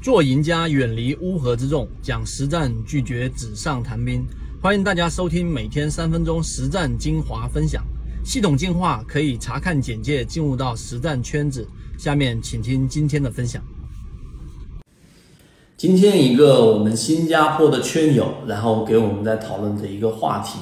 做赢家，远离乌合之众，讲实战，拒绝纸上谈兵。欢迎大家收听每天三分钟实战精华分享，系统进化可以查看简介进入到实战圈子。下面请听今天的分享。今天一个我们新加坡的圈友，然后给我们在讨论的一个话题，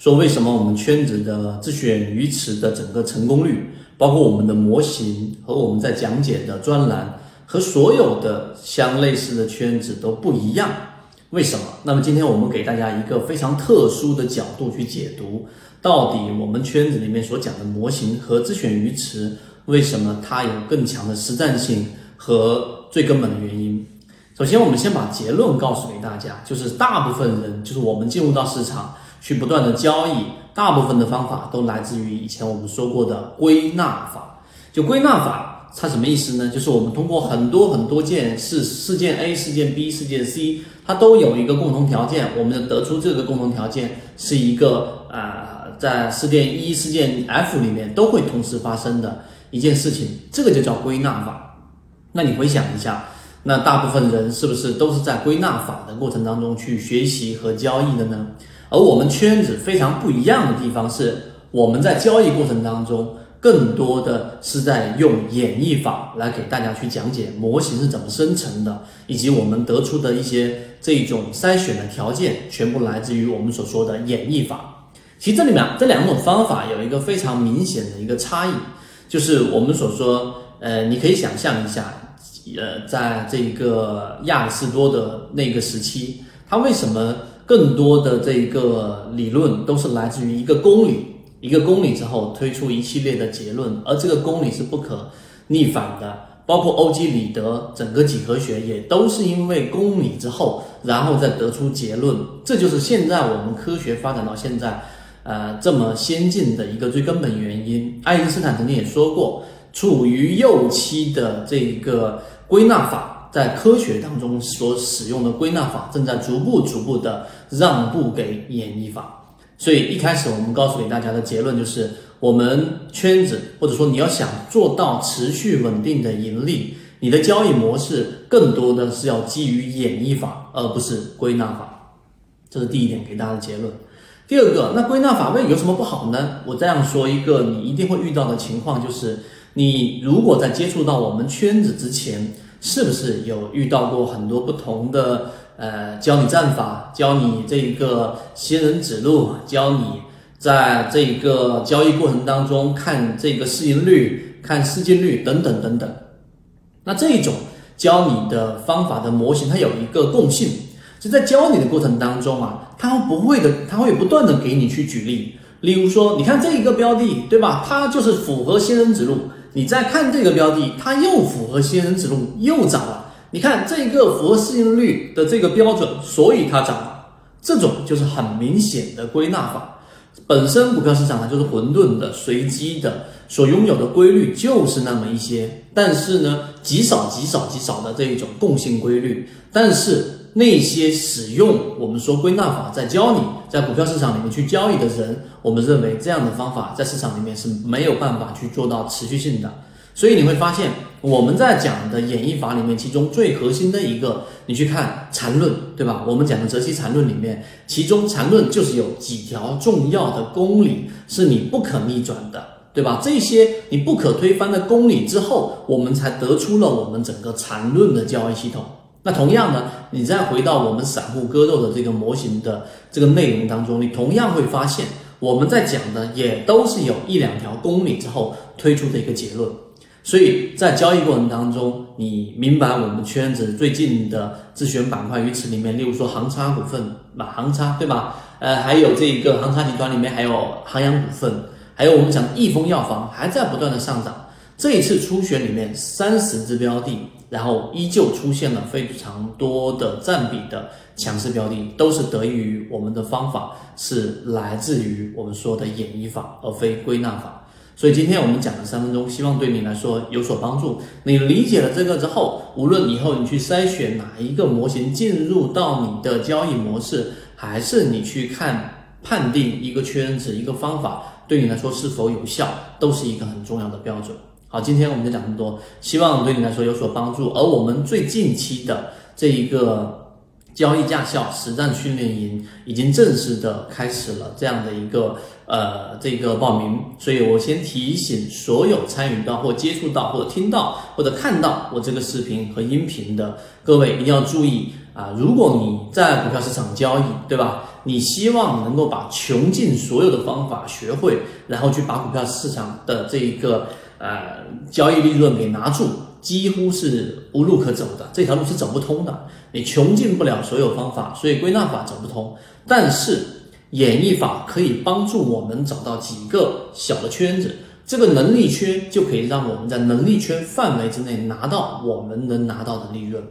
说为什么我们圈子的自选鱼池的整个成功率，包括我们的模型和我们在讲解的专栏。和所有的相类似的圈子都不一样，为什么？那么今天我们给大家一个非常特殊的角度去解读，到底我们圈子里面所讲的模型和自选鱼池，为什么它有更强的实战性和最根本的原因？首先，我们先把结论告诉给大家，就是大部分人，就是我们进入到市场去不断的交易，大部分的方法都来自于以前我们说过的归纳法，就归纳法。它什么意思呢？就是我们通过很多很多件事事件 A、事件 B、事件 C，它都有一个共同条件，我们就得出这个共同条件是一个呃，在事件一、事件 F 里面都会同时发生的一件事情，这个就叫归纳法。那你回想一下，那大部分人是不是都是在归纳法的过程当中去学习和交易的呢？而我们圈子非常不一样的地方是，我们在交易过程当中。更多的是在用演绎法来给大家去讲解模型是怎么生成的，以及我们得出的一些这种筛选的条件，全部来自于我们所说的演绎法。其实这里面这两种方法有一个非常明显的一个差异，就是我们所说，呃，你可以想象一下，呃，在这个亚里士多的那个时期，他为什么更多的这个理论都是来自于一个公理？一个公理之后推出一系列的结论，而这个公理是不可逆反的。包括欧几里得整个几何学也都是因为公理之后，然后再得出结论。这就是现在我们科学发展到现在，呃，这么先进的一个最根本原因。爱因斯坦曾经也说过，处于幼期的这个归纳法，在科学当中所使用的归纳法，正在逐步逐步的让步给演绎法。所以一开始我们告诉给大家的结论就是，我们圈子或者说你要想做到持续稳定的盈利，你的交易模式更多的是要基于演绎法，而不是归纳法。这是第一点给大家的结论。第二个，那归纳法为有什么不好呢？我这样说一个你一定会遇到的情况，就是你如果在接触到我们圈子之前，是不是有遇到过很多不同的？呃，教你战法，教你这一个仙人指路，教你在这一个交易过程当中看这个市盈率、看市净率等等等等。那这一种教你的方法的模型，它有一个共性，就在教你的过程当中啊，它不会的，它会不断的给你去举例。例如说，你看这一个标的，对吧？它就是符合仙人指路。你再看这个标的，它又符合仙人指路，又涨了。你看这个符合市盈率的这个标准，所以它涨了。这种就是很明显的归纳法。本身股票市场呢就是混沌的、随机的，所拥有的规律就是那么一些。但是呢，极少、极少、极少的这一种共性规律。但是那些使用我们说归纳法在教你在股票市场里面去交易的人，我们认为这样的方法在市场里面是没有办法去做到持续性的。所以你会发现，我们在讲的演绎法里面，其中最核心的一个，你去看缠论，对吧？我们讲的择期缠论里面，其中缠论就是有几条重要的公理是你不可逆转的，对吧？这些你不可推翻的公理之后，我们才得出了我们整个缠论的交易系统。那同样呢，你再回到我们散户割肉的这个模型的这个内容当中，你同样会发现，我们在讲的也都是有一两条公理之后推出的一个结论。所以在交易过程当中，你明白我们圈子最近的自选板块鱼池里面，例如说航叉股份，那航叉对吧？呃，还有这个航叉集团里面还有航洋股份，还有我们讲的益丰药房还在不断的上涨。这一次初选里面三十只标的，然后依旧出现了非常多的占比的强势标的，都是得益于我们的方法是来自于我们说的演绎法，而非归纳法。所以今天我们讲了三分钟，希望对你来说有所帮助。你理解了这个之后，无论以后你去筛选哪一个模型进入到你的交易模式，还是你去看判定一个圈子、一个方法对你来说是否有效，都是一个很重要的标准。好，今天我们就讲这么多，希望对你来说有所帮助。而我们最近期的这一个交易驾校实战训练营已经正式的开始了这样的一个呃这个报名，所以我先提醒所有参与到或接触到或者听到或者看到我这个视频和音频的各位，一定要注意啊！如果你在股票市场交易，对吧？你希望能够把穷尽所有的方法学会，然后去把股票市场的这一个。呃，交易利润给拿住，几乎是无路可走的，这条路是走不通的。你穷尽不了所有方法，所以归纳法走不通。但是演绎法可以帮助我们找到几个小的圈子，这个能力圈就可以让我们在能力圈范围之内拿到我们能拿到的利润。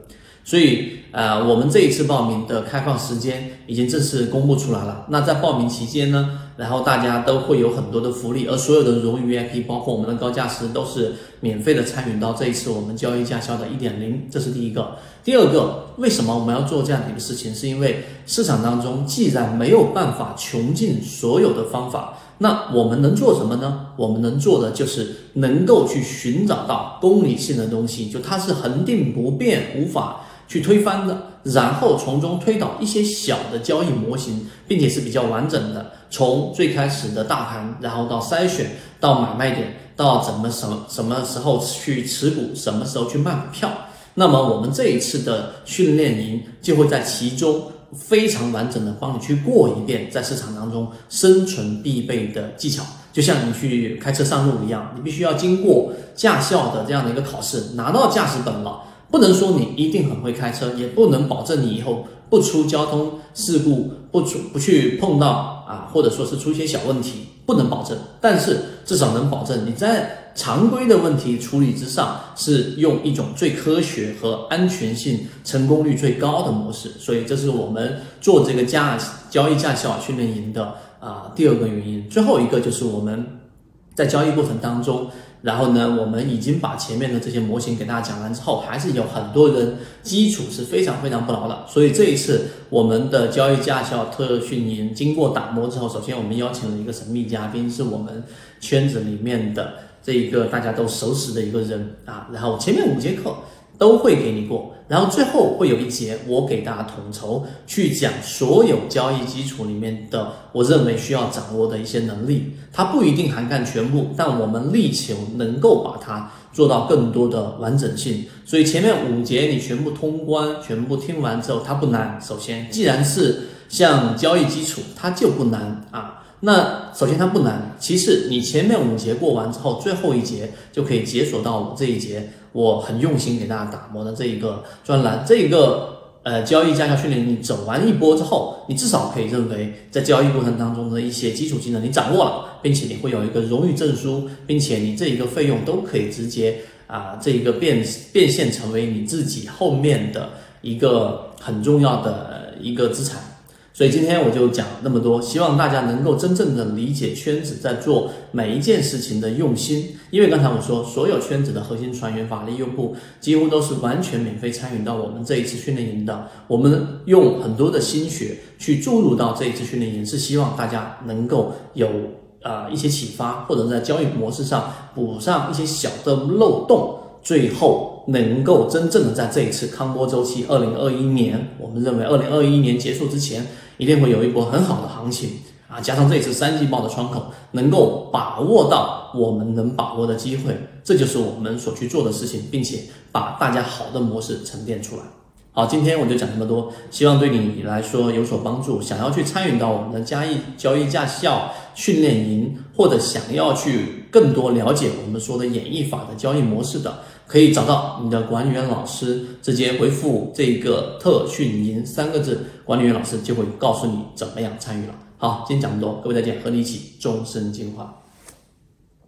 所以，呃，我们这一次报名的开放时间已经正式公布出来了。那在报名期间呢，然后大家都会有很多的福利，而所有的荣誉 VIP，包括我们的高价师，都是免费的参与到这一次我们交易驾校的一点零。这是第一个。第二个，为什么我们要做这样的一个事情？是因为市场当中既然没有办法穷尽所有的方法，那我们能做什么呢？我们能做的就是能够去寻找到公理性的东西，就它是恒定不变，无法。去推翻的，然后从中推导一些小的交易模型，并且是比较完整的。从最开始的大盘，然后到筛选，到买卖点，到怎么什什么时候去持股，什么时候去卖股票。那么我们这一次的训练营就会在其中非常完整的帮你去过一遍，在市场当中生存必备的技巧，就像你去开车上路一样，你必须要经过驾校的这样的一个考试，拿到驾驶本了。不能说你一定很会开车，也不能保证你以后不出交通事故，不出不去碰到啊，或者说是出一些小问题，不能保证。但是至少能保证你在常规的问题处理之上，是用一种最科学和安全性、成功率最高的模式。所以这是我们做这个驾交易驾校训练营的啊第二个原因。最后一个就是我们在交易过程当中。然后呢，我们已经把前面的这些模型给大家讲完之后，还是有很多人基础是非常非常不牢的。所以这一次我们的交易驾校特训营经过打磨之后，首先我们邀请了一个神秘嘉宾，是我们圈子里面的这一个大家都熟识的一个人啊。然后前面五节课。都会给你过，然后最后会有一节我给大家统筹去讲所有交易基础里面的我认为需要掌握的一些能力，它不一定涵盖全部，但我们力求能够把它做到更多的完整性。所以前面五节你全部通关，全部听完之后，它不难。首先，既然是像交易基础，它就不难啊。那首先它不难，其次你前面五节过完之后，最后一节就可以解锁到我这一节。我很用心给大家打磨的这一个专栏，这一个呃交易驾校训练，你走完一波之后，你至少可以认为在交易过程当中的一些基础技能你掌握了，并且你会有一个荣誉证书，并且你这一个费用都可以直接啊这一个变变现成为你自己后面的一个很重要的一个资产。所以今天我就讲那么多，希望大家能够真正的理解圈子在做每一件事情的用心。因为刚才我说，所有圈子的核心船员、法律用户几乎都是完全免费参与到我们这一次训练营的。我们用很多的心血去注入到这一次训练营，是希望大家能够有啊一些启发，或者在交易模式上补上一些小的漏洞。最后能够真正的在这一次康波周期，二零二一年，我们认为二零二一年结束之前，一定会有一波很好的行情啊！加上这一次三季报的窗口，能够把握到我们能把握的机会，这就是我们所去做的事情，并且把大家好的模式沉淀出来。好，今天我就讲这么多，希望对你来说有所帮助。想要去参与到我们的交易交易驾校训练营，或者想要去更多了解我们说的演绎法的交易模式的，可以找到你的管理员老师，直接回复这个特训营三个字，管理员老师就会告诉你怎么样参与了。好，今天讲这么多，各位再见，和你一起终身进化。